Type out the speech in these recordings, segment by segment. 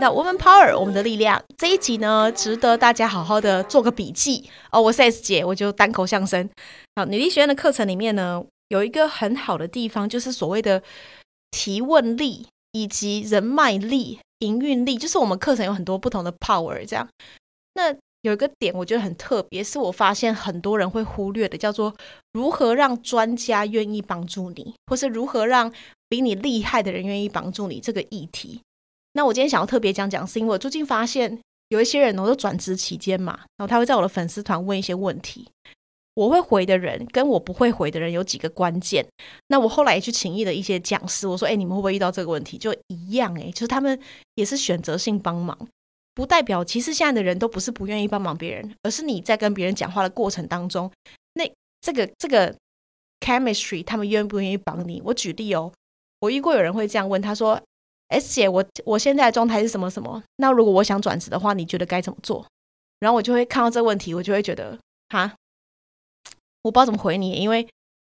那 Woman Power，我们的力量这一集呢，值得大家好好的做个笔记哦。我是 S 姐，我就单口相声。好，女力学院的课程里面呢，有一个很好的地方，就是所谓的提问力以及人脉力、营运力，就是我们课程有很多不同的 power。这样，那有一个点我觉得很特别，是我发现很多人会忽略的，叫做如何让专家愿意帮助你，或是如何让比你厉害的人愿意帮助你这个议题。那我今天想要特别讲讲，是因为我最近发现有一些人，我都转职期间嘛，然后他会在我的粉丝团问一些问题，我会回的人跟我不会回的人有几个关键。那我后来也去请益的一些讲师，我说：“哎，你们会不会遇到这个问题？”就一样，哎，就是他们也是选择性帮忙，不代表其实现在的人都不是不愿意帮忙别人，而是你在跟别人讲话的过程当中，那这个这个 chemistry，他们愿不愿意帮你？我举例哦，我遇过有人会这样问，他说。S 姐，我我现在的状态是什么什么？那如果我想转职的话，你觉得该怎么做？然后我就会看到这个问题，我就会觉得，哈，我不知道怎么回你，因为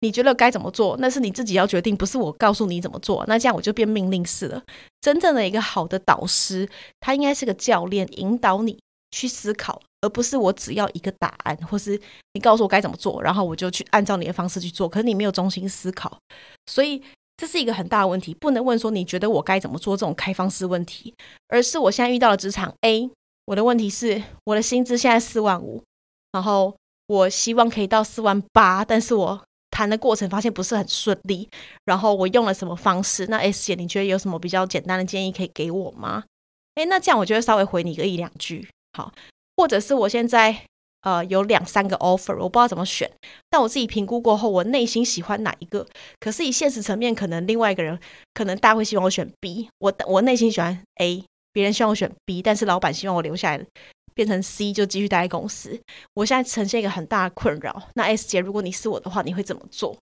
你觉得该怎么做，那是你自己要决定，不是我告诉你怎么做。那这样我就变命令式了。真正的一个好的导师，他应该是个教练，引导你去思考，而不是我只要一个答案，或是你告诉我该怎么做，然后我就去按照你的方式去做。可是你没有中心思考，所以。这是一个很大的问题，不能问说你觉得我该怎么做这种开放式问题，而是我现在遇到了职场 A，我的问题是我的薪资现在四万五，然后我希望可以到四万八，但是我谈的过程发现不是很顺利，然后我用了什么方式？那 S 姐你觉得有什么比较简单的建议可以给我吗？诶，那这样我就会稍微回你个一两句，好，或者是我现在。呃，有两三个 offer，我不知道怎么选。但我自己评估过后，我内心喜欢哪一个？可是以现实层面，可能另外一个人，可能大家会希望我选 B。我我内心喜欢 A，别人希望我选 B，但是老板希望我留下来，变成 C 就继续待在公司。我现在呈现一个很大的困扰。那 S 姐，如果你是我的话，你会怎么做？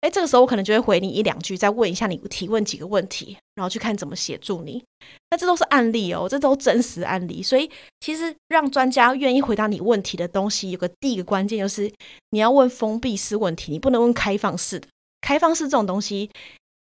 哎，这个时候我可能就会回你一两句，再问一下你提问几个问题，然后去看怎么协助你。那这都是案例哦，这都真实案例。所以其实让专家愿意回答你问题的东西，有个第一个关键就是你要问封闭式问题，你不能问开放式的。开放式这种东西，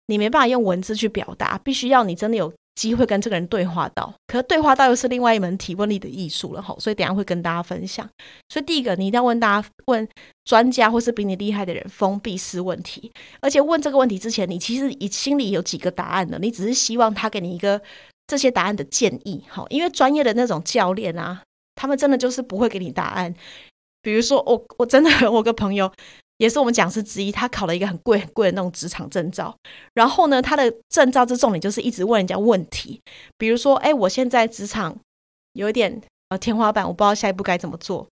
你没办法用文字去表达，必须要你真的有。机会跟这个人对话到，可是对话到又是另外一门提问力的艺术了哈，所以等下会跟大家分享。所以第一个，你一定要问大家问专家或是比你厉害的人封闭式问题，而且问这个问题之前，你其实你心里有几个答案的，你只是希望他给你一个这些答案的建议哈，因为专业的那种教练啊，他们真的就是不会给你答案。比如说我我真的我个朋友。也是我们讲师之一，他考了一个很贵很贵的那种职场证照。然后呢，他的证照之重点就是一直问人家问题，比如说，哎，我现在职场有一点呃天花板，我不知道下一步该怎么做。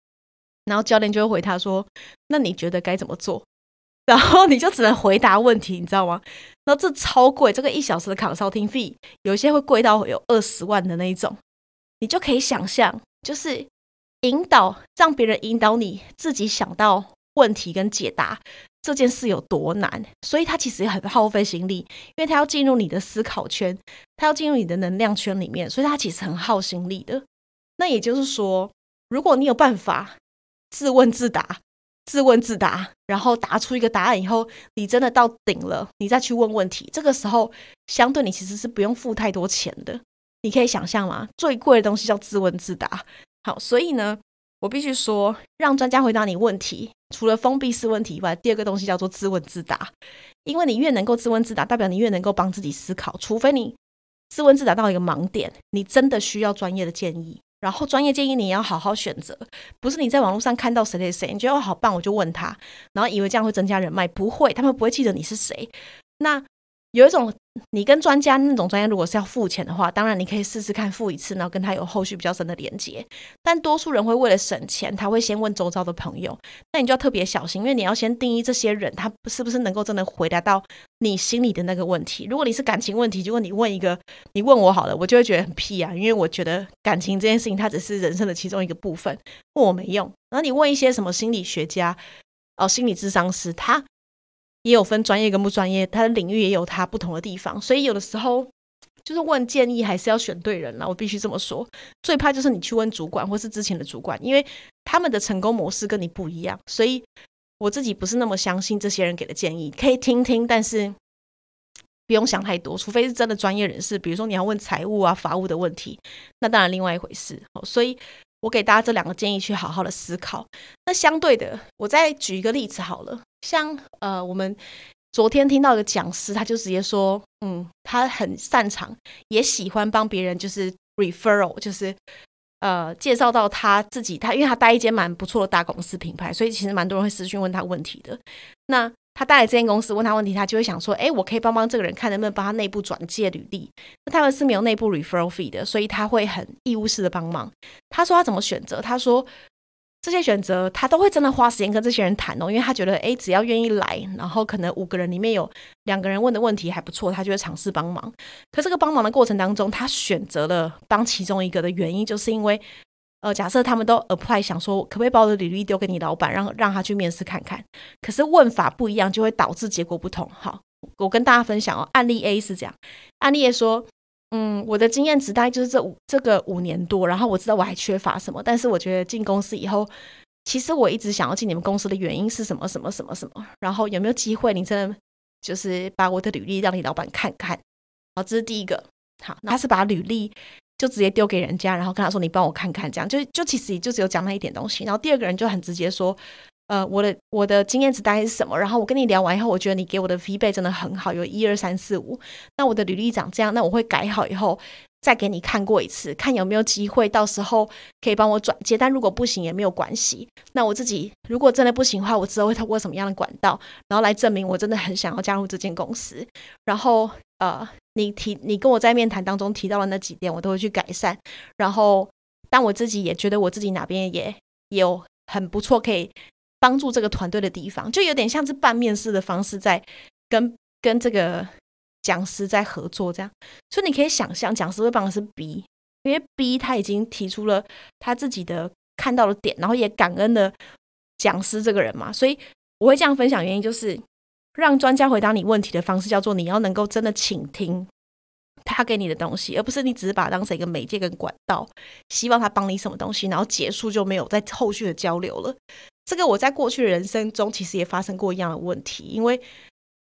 然后教练就会回他说：“那你觉得该怎么做？” 然后你就只能回答问题，你知道吗？然后这超贵，这个一小时的考烧听费，有些会贵到有二十万的那一种。你就可以想象，就是引导让别人引导你自己想到。问题跟解答这件事有多难，所以他其实很耗费心力，因为他要进入你的思考圈，他要进入你的能量圈里面，所以他其实很耗心力的。那也就是说，如果你有办法自问自答、自问自答，然后答出一个答案以后，你真的到顶了，你再去问问题，这个时候相对你其实是不用付太多钱的。你可以想象吗？最贵的东西叫自问自答。好，所以呢。我必须说，让专家回答你问题，除了封闭式问题以外，第二个东西叫做自问自答。因为你越能够自问自答，代表你越能够帮自己思考。除非你自问自答到一个盲点，你真的需要专业的建议。然后专业建议你要好好选择，不是你在网络上看到谁谁谁，你觉得好棒，我就问他，然后以为这样会增加人脉，不会，他们不会记得你是谁。那有一种，你跟专家那种专家，如果是要付钱的话，当然你可以试试看付一次，然后跟他有后续比较深的连接。但多数人会为了省钱，他会先问周遭的朋友，那你就要特别小心，因为你要先定义这些人，他是不是能够真的回答到你心里的那个问题。如果你是感情问题，如果你问一个，你问我好了，我就会觉得很屁啊，因为我觉得感情这件事情，它只是人生的其中一个部分，问我没用。然后你问一些什么心理学家，哦，心理智商师，他。也有分专业跟不专业，他的领域也有他不同的地方，所以有的时候就是问建议还是要选对人了。我必须这么说，最怕就是你去问主管或是之前的主管，因为他们的成功模式跟你不一样，所以我自己不是那么相信这些人给的建议，可以听听，但是不用想太多，除非是真的专业人士，比如说你要问财务啊、法务的问题，那当然另外一回事。所以我给大家这两个建议，去好好的思考。那相对的，我再举一个例子好了，像呃，我们昨天听到一个讲师，他就直接说，嗯，他很擅长，也喜欢帮别人，就是 referral，就是呃介绍到他自己，他因为他待一间蛮不错的大公司品牌，所以其实蛮多人会私讯问他问题的。那他带来这间公司问他问题，他就会想说：“哎，我可以帮帮这个人，看能不能帮他内部转介履历。”那他们是没有内部 referral fee 的，所以他会很义务式的帮忙。他说他怎么选择？他说这些选择他都会真的花时间跟这些人谈哦，因为他觉得哎，只要愿意来，然后可能五个人里面有两个人问的问题还不错，他就会尝试帮忙。可这个帮忙的过程当中，他选择了帮其中一个的原因，就是因为。呃，假设他们都 apply，想说可不可以把我的履历丢给你老板，让让他去面试看看。可是问法不一样，就会导致结果不同。好，我跟大家分享哦，案例 A 是这样，案例 A 说，嗯，我的经验值大概就是这五这个五年多，然后我知道我还缺乏什么，但是我觉得进公司以后，其实我一直想要进你们公司的原因是什么什么什么什么，然后有没有机会，你真的就是把我的履历让你老板看看。好，这是第一个。好，他是把履历。就直接丢给人家，然后跟他说：“你帮我看看。”这样就就其实也就只有讲那一点东西。然后第二个人就很直接说：“呃，我的我的经验值大概是什么？然后我跟你聊完以后，我觉得你给我的 feedback 真的很好，有一二三四五。那我的履历长这样，那我会改好以后再给你看过一次，看有没有机会到时候可以帮我转接。但如果不行也没有关系。那我自己如果真的不行的话，我之后会透过什么样的管道，然后来证明我真的很想要加入这间公司。然后呃。”你提你跟我在面谈当中提到的那几点，我都会去改善。然后，但我自己也觉得我自己哪边也有很不错，可以帮助这个团队的地方，就有点像是半面试的方式，在跟跟这个讲师在合作这样。所以你可以想象，讲师会帮的是 B，因为 B 他已经提出了他自己的看到的点，然后也感恩了讲师这个人嘛。所以我会这样分享，原因就是。让专家回答你问题的方式叫做你要能够真的倾听他给你的东西，而不是你只是把它当成一个媒介跟管道，希望他帮你什么东西，然后结束就没有再后续的交流了。这个我在过去的人生中其实也发生过一样的问题，因为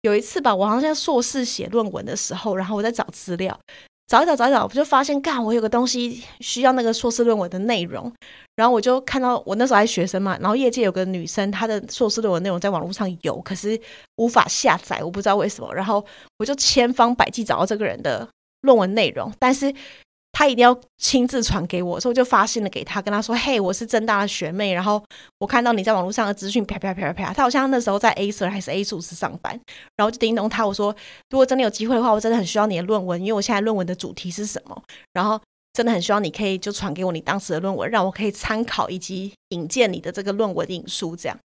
有一次吧，我好像硕士写论文的时候，然后我在找资料。找一找，找一找，我就发现，干，我有个东西需要那个硕士论文的内容，然后我就看到，我那时候还学生嘛，然后业界有个女生，她的硕士论文内容在网络上有，可是无法下载，我不知道为什么，然后我就千方百计找到这个人的论文内容，但是。他一定要亲自传给我，所以我就发信了给他，跟他说：“嘿，我是正大的学妹，然后我看到你在网络上的资讯，啪啪啪啪啪。”他好像那时候在 A 社还是 A 数是上班，然后就叮咚他，我说：“如果真的有机会的话，我真的很需要你的论文，因为我现在论文的主题是什么，然后真的很希望你可以就传给我你当时的论文，让我可以参考以及引荐你的这个论文引书这样。”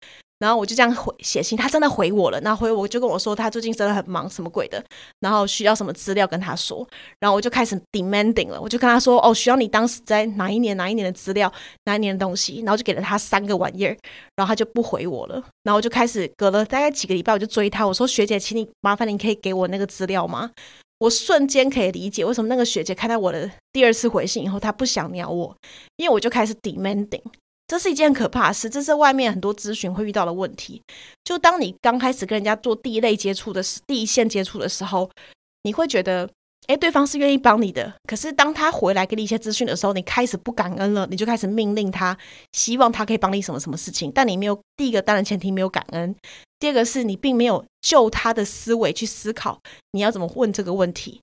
然后我就这样回写信，他真的回我了。那回我就跟我说，他最近真的很忙，什么鬼的，然后需要什么资料跟他说。然后我就开始 demanding 了，我就跟他说，哦，需要你当时在哪一年哪一年的资料，哪一年的东西。然后就给了他三个玩意儿，然后他就不回我了。然后我就开始隔了大概几个礼拜，我就追他，我说学姐，请你麻烦你可以给我那个资料吗？我瞬间可以理解为什么那个学姐看到我的第二次回信以后，她不想鸟我，因为我就开始 demanding。这是一件可怕的事，这是外面很多咨询会遇到的问题。就当你刚开始跟人家做第一类接触的时，第一线接触的时候，你会觉得，哎，对方是愿意帮你的。可是当他回来给你一些资讯的时候，你开始不感恩了，你就开始命令他，希望他可以帮你什么什么事情。但你没有第一个当然前提没有感恩，第二个是你并没有就他的思维去思考你要怎么问这个问题。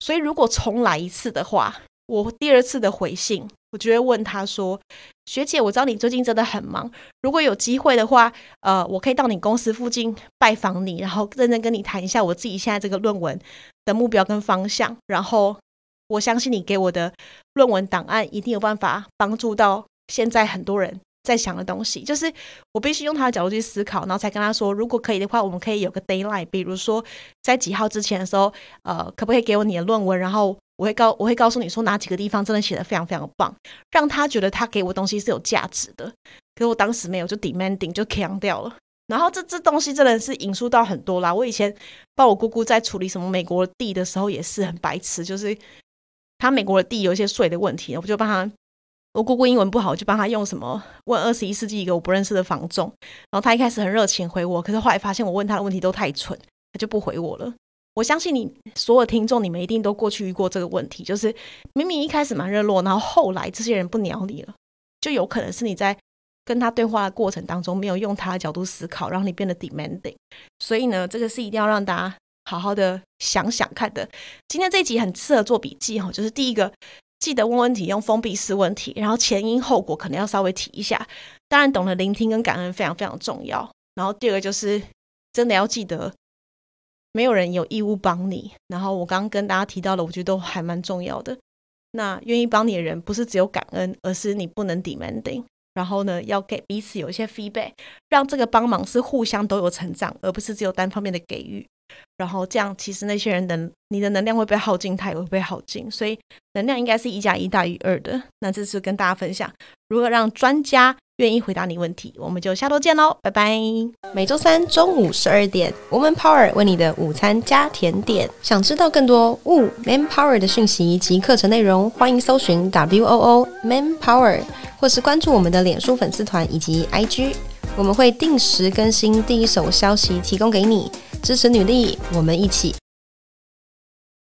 所以如果重来一次的话，我第二次的回信。我就会问他说：“学姐，我知道你最近真的很忙，如果有机会的话，呃，我可以到你公司附近拜访你，然后认真跟你谈一下我自己现在这个论文的目标跟方向。然后我相信你给我的论文档案一定有办法帮助到现在很多人在想的东西。就是我必须用他的角度去思考，然后才跟他说，如果可以的话，我们可以有个 d a y l i n e 比如说在几号之前的时候，呃，可不可以给我你的论文？然后。”我会告我会告诉你说哪几个地方真的写的非常非常棒，让他觉得他给我东西是有价值的。可我当时没有，就 demanding 就强掉了。然后这这东西真的是引述到很多啦。我以前帮我姑姑在处理什么美国的地的时候也是很白痴，就是他美国的地有一些税的问题，我就帮他。我姑姑英文不好，我就帮他用什么问二十一世纪一个我不认识的房仲。然后他一开始很热情回我，可是后来发现我问他的问题都太蠢，他就不回我了。我相信你所有听众，你们一定都过去遇过这个问题，就是明明一开始蛮热络，然后后来这些人不鸟你了，就有可能是你在跟他对话的过程当中没有用他的角度思考，让你变得 demanding。所以呢，这个是一定要让大家好好的想想看的。今天这一集很适合做笔记哈，就是第一个记得问问题，用封闭式问题，然后前因后果可能要稍微提一下。当然，懂得聆听跟感恩非常非常重要。然后第二个就是真的要记得。没有人有义务帮你。然后我刚刚跟大家提到了，我觉得都还蛮重要的。那愿意帮你的人，不是只有感恩，而是你不能 demanding。然后呢，要给彼此有一些 feedback，让这个帮忙是互相都有成长，而不是只有单方面的给予。然后这样，其实那些人的你的能量会被耗尽，他也会被耗尽。所以能量应该是一加一大于二的。那这次跟大家分享如何让专家。愿意回答你问题，我们就下周见喽，拜拜。每周三中午十二点，Woman Power 为你的午餐加甜点。想知道更多 Wo Man Power 的讯息及课程内容，欢迎搜寻 W O O Man Power，或是关注我们的脸书粉丝团以及 IG，我们会定时更新第一手消息，提供给你支持女力，我们一起